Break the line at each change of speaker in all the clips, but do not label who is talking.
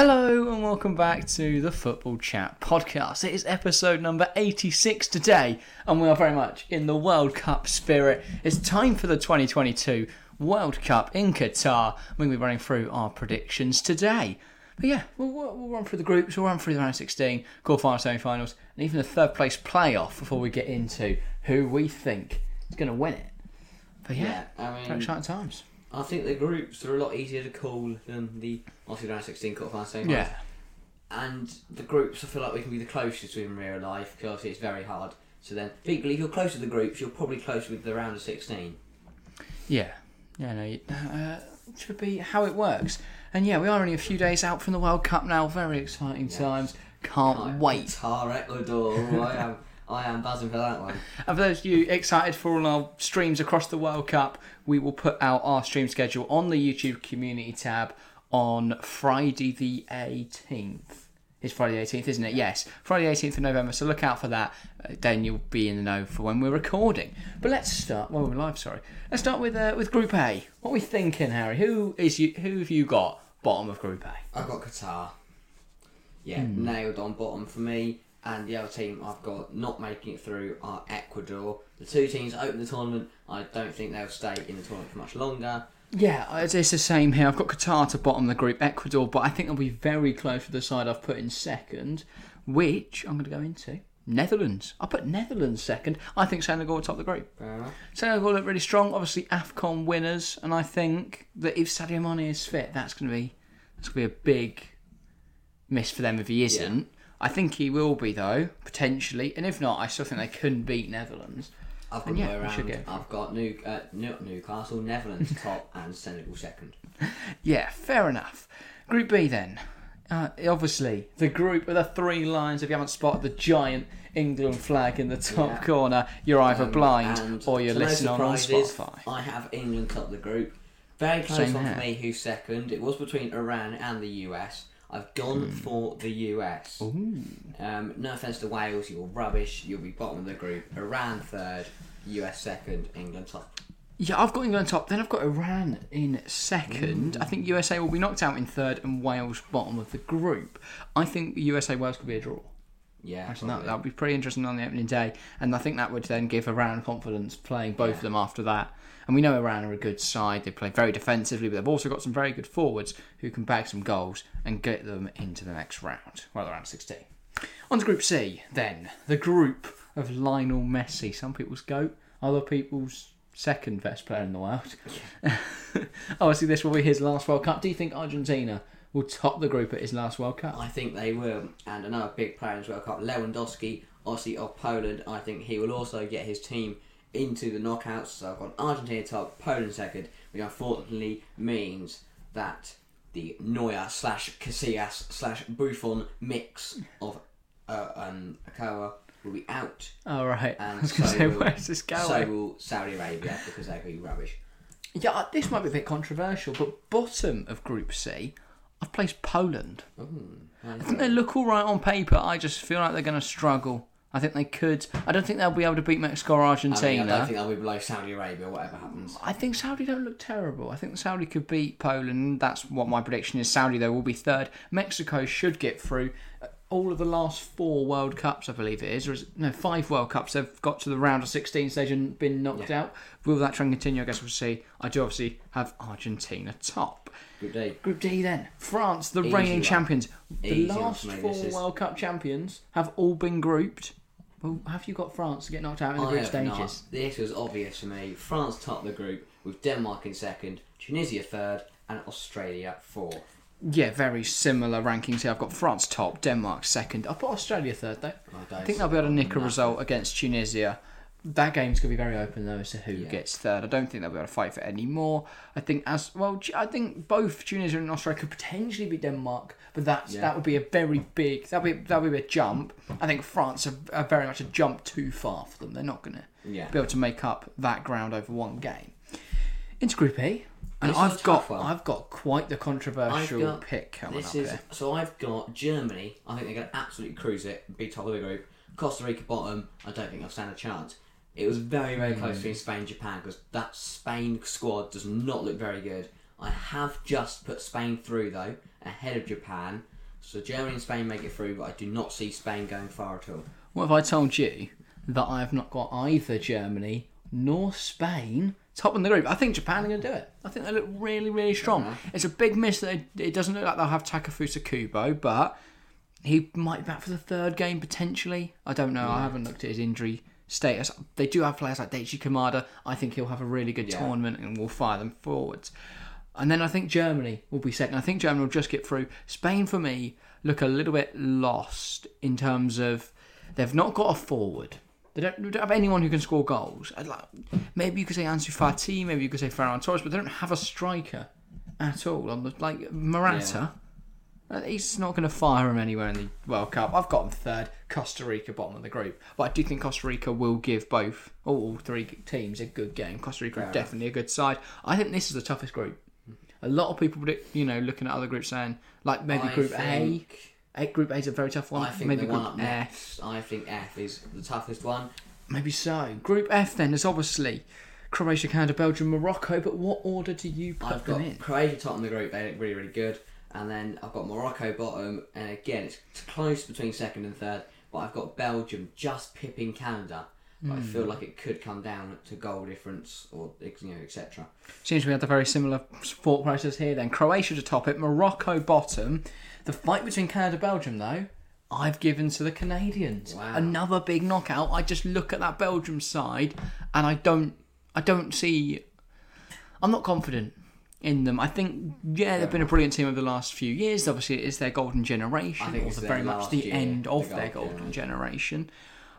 Hello and welcome back to the Football Chat podcast. It is episode number 86 today, and we are very much in the World Cup spirit. It's time for the 2022 World Cup in Qatar. We're going to be running through our predictions today. But yeah, we'll, we'll, we'll run through the groups, we'll run through the round of 16, quarterfinals, semi finals, and even the third place playoff before we get into who we think is going to win it. But yeah,
Yeah, I mean,
exciting times.
I think the groups are a lot easier to call than the obviously round 16 quarterfinals. semi-finals.
Yeah.
And the groups, I feel like we can be the closest to in real life because obviously it's very hard. So then, equally, if you're close to the groups, you're probably close with the round of 16.
Yeah, yeah, no, uh, should be how it works. And yeah, we are only a few days out from the World Cup now. Very exciting times. Can't wait.
Qatar, Ecuador. I am, I am buzzing for that one.
And for those of you excited for all our streams across the World Cup, we will put out our stream schedule on the YouTube community tab on Friday the 18th. It's Friday the 18th, isn't it? Yes, Friday the 18th of November. So look out for that. Uh, then you'll be in the know for when we're recording. But let's start. Well, we're live. Sorry. Let's start with uh, with Group A. What are we thinking, Harry? Who is you? Who have you got bottom of Group A?
I've got Qatar. Yeah,
Hmm.
nailed on bottom for me. And the other team I've got not making it through are Ecuador. The two teams open the tournament, I don't think they'll stay in the tournament for much longer.
Yeah, it's, it's the same here. I've got Qatar to bottom the group, Ecuador, but I think they'll be very close to the side I've put in second, which I'm going to go into. Netherlands. I put Netherlands second. I think Senegal will top the group.
Fair.
Senegal look really strong. Obviously, AFCON winners, and I think that if Sadio Mane is fit, that's going to be that's going to be a big miss for them if he isn't. I think he will be though, potentially, and if not, I still think they couldn't beat Netherlands.
I've got
yeah,
the way
we should
around. I've got New, uh, New, Newcastle, Netherlands top, and Senegal second.
Yeah, fair enough. Group B then. Uh, obviously, the group of the three lions. If you haven't spotted the giant England flag in the top
Yeah.
corner, you're either
Um,
blind or you're listening on, on Spotify.
I have England top the group. Very close
Same
one for me. Who's second? It was between Iran and the US. I've gone
Hmm.
for the US. Um, no offense to Wales, you're rubbish. You'll be bottom of the group. Iran third, US second, England top.
Yeah, I've got England top. Then I've got Iran in second. I think USA will be knocked out in third, and Wales bottom of the group. I think USA Wales could be a draw.
Yeah,
that
probably.
that would be pretty interesting on the opening day, and I think that would then give Iran confidence playing both of them after that. And we know Iran are a good side; they play very defensively, but they've also got some very good forwards who can bag some goals and get them into the next round, well, the round of sixteen. On to Group C, then the group of Lionel Messi, some people's goat, other people's second best player in the world. Obviously, this will be his last World Cup. Do you think Argentina will top the group at his last World Cup?
I think they will. And another big player in this World Cup, Lewandowski, Aussie of Poland. I think he will also get his team into the knockouts. So I've got Argentina top, Poland second, which unfortunately means that the Neuer slash Casillas slash Buffon mix of uh, um, Ochoa will be out.
All right.
And
I was
so
say,
will-
where's this going?
So will Saudi Arabia because they'll be rubbish.
Yeah, this might be a bit controversial, but bottom of Group C, I've placed Poland. I think they look all right on paper. I just feel like they're going to struggle. I think they could. I don't think they'll be able to beat Mexico or
I,
Argentina.
mean, I don't think they'll be below Saudi Arabia, or whatever happens.
I think Saudi don't look terrible. I think Saudi could beat Poland. That's what my prediction is. Saudi, though, will be third. Mexico should get through. All of the last four World Cups, I believe it is, or is it, no, five World Cups, they've got to the round of 16 stage and been knocked out. Will that trend continue? I guess we'll see. I do obviously have Argentina top.
Good day.
Group D then. France, the
Easy
reigning
one.
champions. The
Easy one
last four
is.
World Cup champions have all been grouped. Well, have you got France to get knocked out in the
I
group stages?
not. This was obvious for me. France top the group with Denmark in second, Tunisia third, and Australia fourth.
Yeah, very similar rankings here. I've got France top, Denmark second. I put Australia third though.
don't
I think they'll be able to nick a result against Tunisia. That game's gonna be very open though as to who
Yeah.
gets third. I don't think they'll be able to fight for any more. I think as well. I think both Tunisia and Australia could potentially be Denmark, but that's
Yeah.
that would be a very big. That be that would be a jump. I think France are, are very much a jump too far for them. They're not gonna
Yeah.
be able to make up that ground over one game. Into Group E, and
This
I've got
one.
I've got quite the controversial
got-
pick coming
This
up
is
here.
so I've got Germany. I think they're going to absolutely cruise it, be top of the group. Costa Rica bottom. I don't think they'll stand a chance. It was very very close
Hmm.
between Spain and Japan because that Spain squad does not look very good. I have just put Spain through though, ahead of Japan. So Germany and Spain make it through, but I do not see Spain going far at all.
What if I told you that I have not got either Germany nor Spain top in the group? I think Japan are going to do it. I think they look really, really strong. It's a big miss that they, it doesn't look like they'll have Takefusa Kubo, but he might be back for the third game potentially. I don't know. I haven't looked at his injury status. They do have players like Daichi Kamada. I think he'll have a really good
Yeah.
tournament and will fire them forwards. And then I think Germany will be second. I think Germany will just get through. Spain, for me, look a little bit lost in terms of they've not got a forward. They don't, they don't have anyone who can score goals. Like, maybe you could say Ansu Fati, maybe you could say Ferran Torres, but they don't have a striker at all. On the, like Morata, uh, he's not going to fire him anywhere in the World Cup. I've got them third, Costa Rica bottom of the group, but I do think Costa Rica will give both all three teams a good game. Costa Rica
Fair
definitely a good side. I think this is the toughest group. A lot of people predict, you know, looking at other groups saying like maybe
I
Group
think,
A. A Group A is a very tough one.
I think
maybe
the one up
F.
next, I think F is the toughest one.
Maybe so. Group F then is obviously Croatia, Canada, Belgium, Morocco. But what order do you put
I've
them
got
in?
Croatia top in the group, they look really, really good. And then I've got Morocco bottom, and again, it's close between second and third, but I've got Belgium just pipping Canada. But I feel hmm. like it could come down to goal difference or you know etc.
Seems we had a very similar thought process here. Then Croatia to top it, Morocco bottom. The fight between Canada, Belgium though. I've given to the Canadians.
Wow.
Another big knockout. I just look at that Belgium side and I don't I don't see I'm not confident in them. I think yeah, they've been a brilliant team over the last few years. Obviously, it is their golden generation, or
it's
the very much the
year,
end
the
of their
golden
golden generation.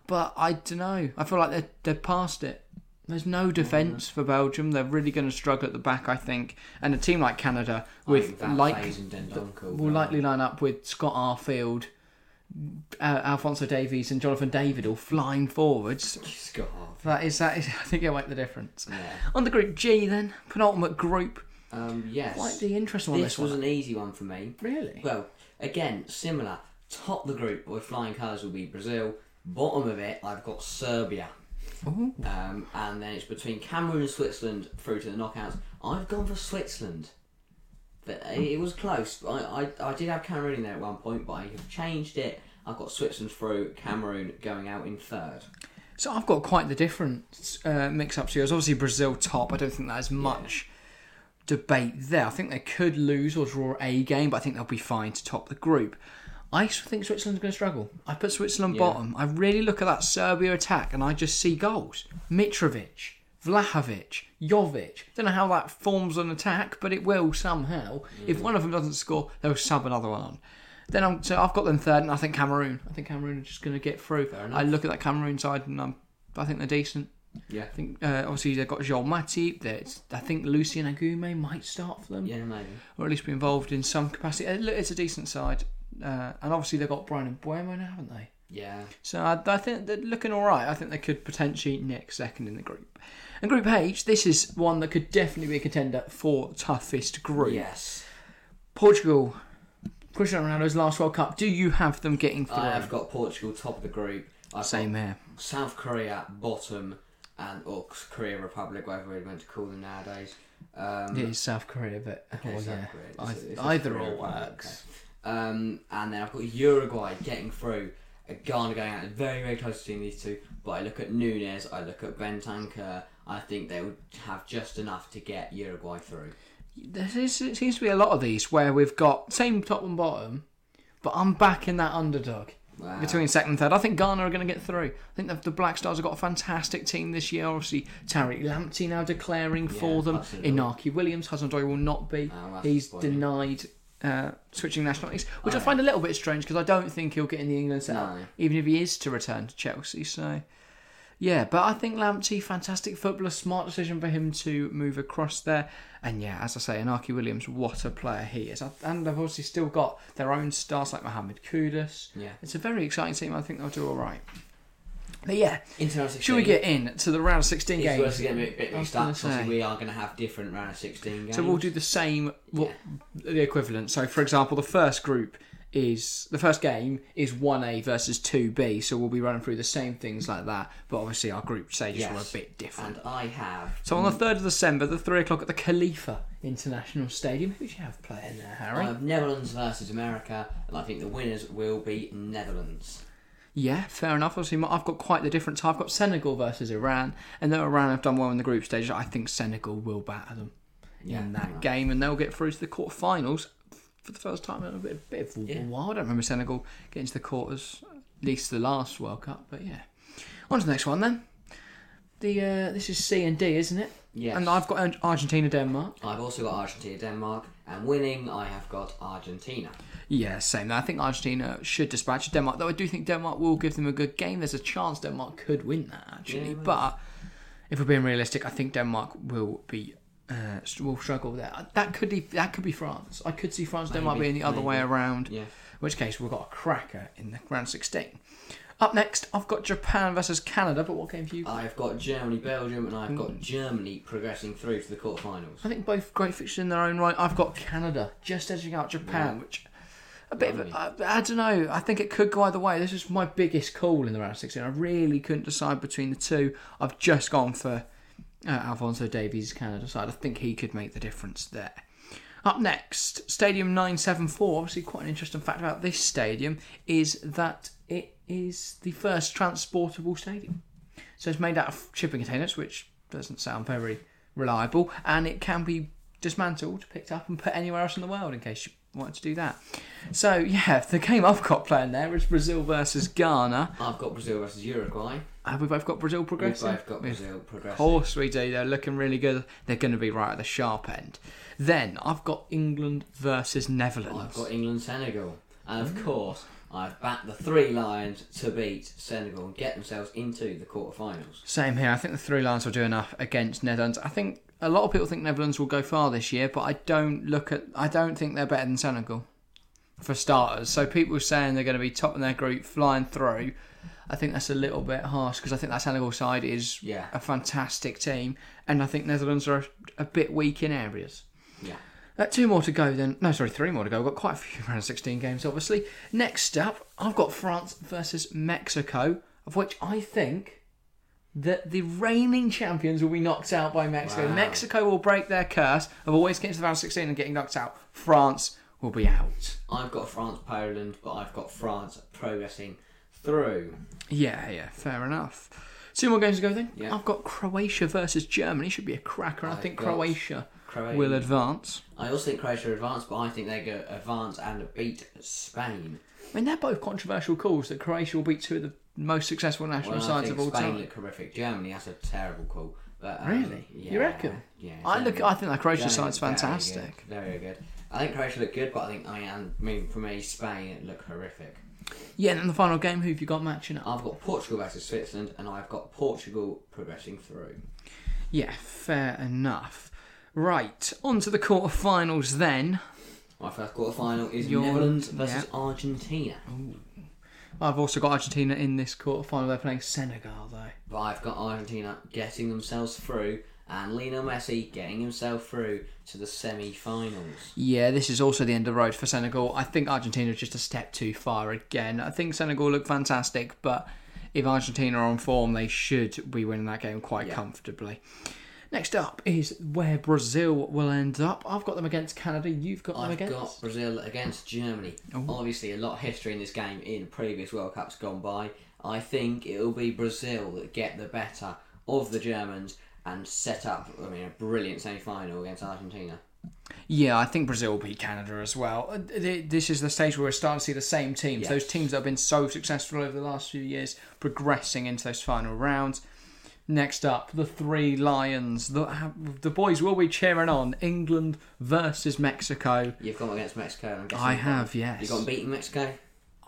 But I don't know. I feel like they're they're past it. There's no defence for Belgium. They're really going to struggle at the back, I think. And a team like Canada, with like will likely line up with Scott Arfield, uh, Alfonso Davies, and Jonathan David all flying forwards.
Scott.
That is that is. I think it'll make the difference.
Yeah.
On the Group G, then penultimate group.
Um, yes.
Quite the interesting one.
this
This,
was
one.
an easy one for me.
Really?
Well, again, similar. Top the group with flying colours will be Brazil. Bottom of it, I've got Serbia. Um, and then it's between Cameroon and Switzerland through to the knockouts. I've gone for Switzerland. But uh, it was close. I, I, I did have Cameroon in there at one point, but I have changed it. I've got Switzerland through, Cameroon going out in third.
So I've got quite the different uh, mix-ups here. It's obviously Brazil top. I don't think there's much debate there. I think they could lose or draw a game, but I think they'll be fine to top the group. I think Switzerland's going to struggle. I put Switzerland
Yeah.
bottom. I really look at that Serbia attack and I just see goals. Mitrovic, Vlahovic, Jovic. Don't know how that forms an attack, but it will somehow. If one of them doesn't score, they'll sub another one on. Then I'm so I've got them third, and I think Cameroon. I think Cameroon are just going to get through. I look at that Cameroon side, and I'm, I think they're decent.
Yeah.
I think uh, obviously they've got Joel Matip. I think Lucien Agoumé might start for them,
Yeah, maybe.
or at least be involved in some capacity. Uh, look, It's a decent side, uh, and obviously they've got Bryan Mbeumo now, haven't they?
Yeah.
So I, I think they're looking all right. I think they could potentially nick second in the group. And Group H, this is one that could definitely be a contender for toughest group.
Yes.
Portugal, Cristiano Ronaldo's last World Cup. Do you have them getting through?
I've got Portugal top of the group. I've
Same here.
South Korea bottom, and or Korea Republic, whatever we're meant to call them nowadays. Um,
It is South Korea, but
okay,
oh, yeah,
Korea. It's- it's
either
all
works.
okay. Um, and then I've got Uruguay getting through. uh, Ghana going out very, very close between these two. But I look at Nunez, I look at Bentancur. I think they would have just enough to get Uruguay through.
There is- it seems to be a lot of these where we've got same top and bottom, but I'm backing that underdog
Wow.
between second and third. I think Ghana are going to get through. I think the, the Black Stars have got a fantastic team this year. Obviously, Tariq Lamptey now declaring for them. Inaki Williams, Hudson-Odoi will not be.
Oh,
He's denied uh, switching nationalities, which I
yeah.
find a little bit strange because I don't think he'll get in the England setup,
No.
even if he is to return to Chelsea. So. Yeah, but I think Lamptey, fantastic footballer, smart decision for him to move across there. And yeah, as I say, Inaki Williams, what a player he is. And they've obviously still got their own stars like Mohamed Kudus.
Yeah.
It's a very exciting team. I think they'll do all right. But yeah,
International
should we get in to the round of 16
It's
games?
worth getting a bit, bit
I was
mixed
gonna
up. 'cause Obviously, we are going to have different round of 16 games.
So we'll do the same, what, the equivalent. So, for example, the first group is the first game is 1A versus 2B, so we'll be running through the same things like that, but obviously our group stages
Yes.
were a bit different.
And I have.
So on the 3rd of December, the 3 o'clock at the Khalifa International Stadium, who do you have playing there, Harry?
I have Netherlands versus America, and I think the winners will be Netherlands.
Yeah, fair enough. Obviously, I've got quite the different type. I've got Senegal versus Iran, and though Iran have done well in the group stage, I think Senegal will batter them
Yeah,
in that game, and they'll get through to the quarterfinals for the first time in a bit, bit of a
Yeah.
while. I don't remember Senegal getting to the quarters, at least the last World Cup, but yeah. On to the next one then. The uh, this is C and D, isn't it?
Yeah.
And I've got Argentina, Denmark.
I've also got Argentina, Denmark, and winning, I have got Argentina.
Yeah, same. I think Argentina should dispatch Denmark, though I do think Denmark will give them a good game. There's a chance Denmark could win that, actually.
Yeah,
but if we're being realistic, I think Denmark will be uh, will struggle there. That could be that could be France. I could see France Denmark being the other way around.
Yeah.
In which case, we've got a cracker in the round 16. Up next, I've got Japan versus Canada. But what game have you?
I've got Germany, Belgium, and I've got Germany progressing through to the quarterfinals.
I think both great fixtures in their own right. I've got Canada just edging out Japan, which a bit of a, I, I don't know. I think it could go either way. This is my biggest call in the round of 16. I really couldn't decide between the two. I've just gone for uh, Alfonso Davies' Canada side. I think he could make the difference there. Up next, Stadium 974. Obviously, quite an interesting fact about this stadium is that it is the first transportable stadium. So it's made out of shipping containers, which doesn't sound very reliable, and it can be dismantled, picked up, and put anywhere else in the world in case you wanted to do that. So yeah, the game I've got playing there is Brazil versus Ghana.
I've got Brazil versus Uruguay.
Have we both got Brazil
We've
progressing?
both got Brazil
Of course we do. They're looking really good. They're going to be right at the sharp end. Then I've got England versus Netherlands.
I've got England, Senegal, and of hmm. course I've backed the three Lions to beat Senegal and get themselves into the quarterfinals.
Same here. I think the three Lions will do enough against Netherlands. I think a lot of people think Netherlands will go far this year, but I don't look at. I don't think they're better than Senegal, for starters. So people saying they're going to be top in their group, flying through. I think that's a little bit harsh because I think that Senegal side is
Yeah.
a fantastic team, and I think Netherlands are a, a bit weak in areas.
Yeah.
Uh, two more to go then. No, sorry, three more to go. We've got quite a few round 16 games, obviously. Next up, I've got France versus Mexico, of which I think that the reigning champions will be knocked out by Mexico.
Wow.
Mexico will break their curse of always getting to the round 16 and getting knocked out. France will be out.
I've got France, Poland, but I've got France progressing through.
Yeah, yeah, fair enough. Two more games to go then.
Yeah.
I've got Croatia versus Germany. Should be a cracker. and I
I've
think Croatia
Croatia.
will advance.
I also think Croatia advance, but I think they go advance and beat Spain.
I mean, they're both controversial calls that Croatia will beat two of the most successful national
Well,
sides of all
Spain
time.
look horrific. Germany, that's a terrible call. But, um,
Really?
Yeah,
You reckon?
Yeah.
I look. I think that Croatia
Germany
side's
look very
fantastic.
good, Very good. I think Croatia look good, but I think I am. I mean, for me, Spain look horrific.
Yeah, and then the final game, who have you got matching up?
I've got Portugal versus Switzerland, and I've got Portugal progressing through.
Yeah, fair enough. Right, on to the quarterfinals then.
My first quarter final is
Your-
Netherlands versus
yeah.
Argentina.
I've also got Argentina in this quarterfinal. They're playing Senegal though.
But I've got Argentina getting themselves through, and Lionel Messi getting himself through to the semi-finals.
Yeah, this is also the end of the road for Senegal. I think Argentina is just a step too far again. I think Senegal look fantastic, but if Argentina are on form, they should be winning that game quite
Yeah.
comfortably. Next up is where Brazil will end up. I've got them against Canada. You've got them
I've
against.
got Brazil against Germany. Obviously, a lot of history in this game in previous World Cups gone by. I think it will be Brazil that get the better of the Germans and set up. I mean, a brilliant semi-final against Argentina.
Yeah, I think Brazil will beat Canada as well. Uh, This is the stage where we're starting to see the same teams.
Yes.
Those teams that have been so successful over the last few years progressing into those final rounds. Next up, the three Lions. The, the boys will be cheering on England versus Mexico.
You've gone against Mexico. I'm guessing
I
got-
yes.
You've got beating Mexico.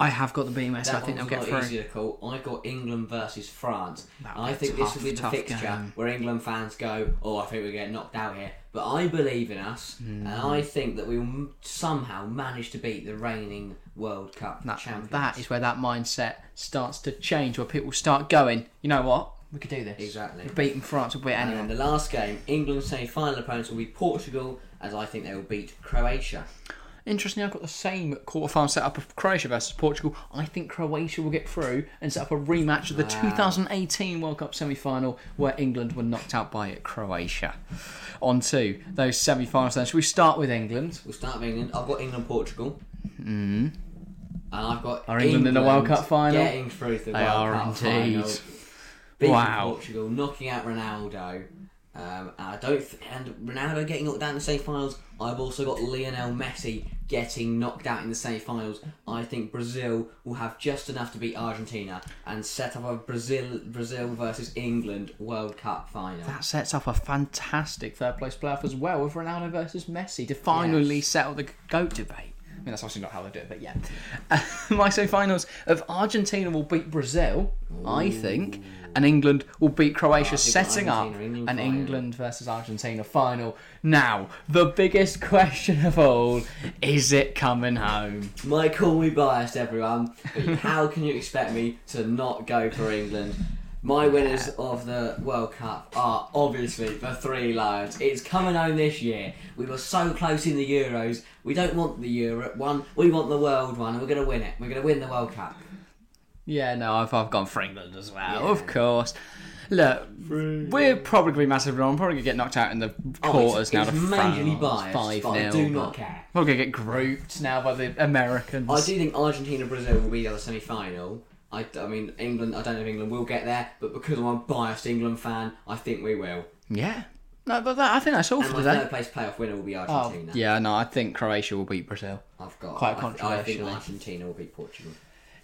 I have got the BMS. I think they'll get through.
easy to call. I got England versus France. I think
tough,
this will be the fixture
game.
where England fans go, "Oh, I think we're getting knocked out here." But I believe in us, and mm. I think that we will somehow manage to beat the reigning World Cup
That,
champions.
that is where that mindset starts to change, where people start going, you know what? We could do this.
Exactly.
We've beaten France, we'll beat anyone.
then the last game, England's semi-final opponents will be Portugal, as I think they will beat Croatia.
Interestingly, I've got the same quarterfinal setup of Croatia versus Portugal. I think Croatia will get through and set up a rematch of the 2018 World Cup semi-final where England were knocked out by Croatia. On to those semi-finals then. Shall we start with England?
We'll start with England. I've got England Portugal. Mm. And I've got
Are England in the World Cup final?
Getting through the
They
World
are
Cup
indeed.
final. Beating
Wow.
Portugal, knocking out Ronaldo. Um, and I don't, th- and Ronaldo getting knocked out in the semi-finals. I've also got Lionel Messi getting knocked out in the semi-finals. I think Brazil will have just enough to beat Argentina and set up a Brazil Brazil versus England World Cup final.
That sets up a fantastic third place playoff as well with Ronaldo versus Messi to finally
Yes.
settle the GOAT debate. I mean, that's obviously not how they do it, but yeah. My semi-finals of Argentina will beat Brazil, I think, and England will beat Croatia,
ah, think
setting up
England
an
final.
England versus Argentina final. Now, the biggest question of all: Is it coming home?
Might call me biased, everyone, but how can you expect me to not go for England? My winners of the World Cup are obviously the Three Lions. It's coming home this year. We were so close in the Euros. We don't want the Europe one. We want the World one, and we're going to win it. We're going to win the World Cup.
Yeah, no, I've, I've gone for England as well,
Yeah.
of course. Look, we're probably going to be massive wrong. Probably going to get knocked out in the oh, quarters
it's,
now
it's
to
majorly
France,
biased,
5
but I do not care.
We're going to get grouped now by the Americans.
I do think Argentina Brazil will be the semi final. I, I mean, England, I don't know if England will get there, but because I'm a biased England fan, I think we will.
Yeah. No, but that, I think that's all
And
for
my
today.
third place playoff winner will be
Oh,
Argentina.
yeah, no, I think Croatia will beat Brazil.
I've got
Quite
I, I think. Argentina will beat Portugal.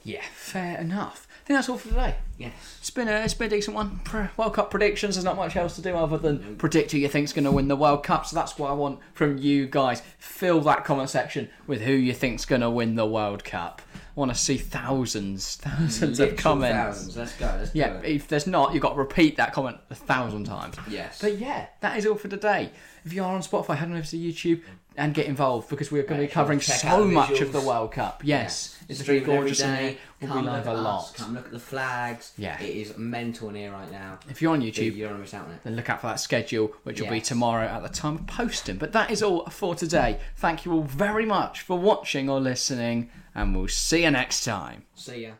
Yeah, fair enough. I think that's all for today.
Yes.
It's been a it's been a decent one. Pre- World Cup predictions. There's not much else to do other than predict who you think's going to win the World Cup. So that's what I want from you guys. Fill that comment section with who you think's going to win the World Cup. I want to see thousands, thousands of comments.
Thousands. Let's go. Let's
Yeah, if there's not, you've got to repeat that comment a thousand times.
Yes.
But yeah, that is all for today. If you are on Spotify, head on over to YouTube and get involved because we're going to be covering
to check out
so much of the World Cup. Yes, it's
Stream
been
it every
gorgeous in
day.
here. We'll
Come
be live a lot.
Come look at the flags.
Yeah.
It is mental in here right now.
If you're on
You
YouTube,
you don't to miss out on it.
then look out for that schedule, which will be tomorrow at the time of posting. But that is all for today. Thank you all very much for watching or listening, and we'll see you next time.
See ya.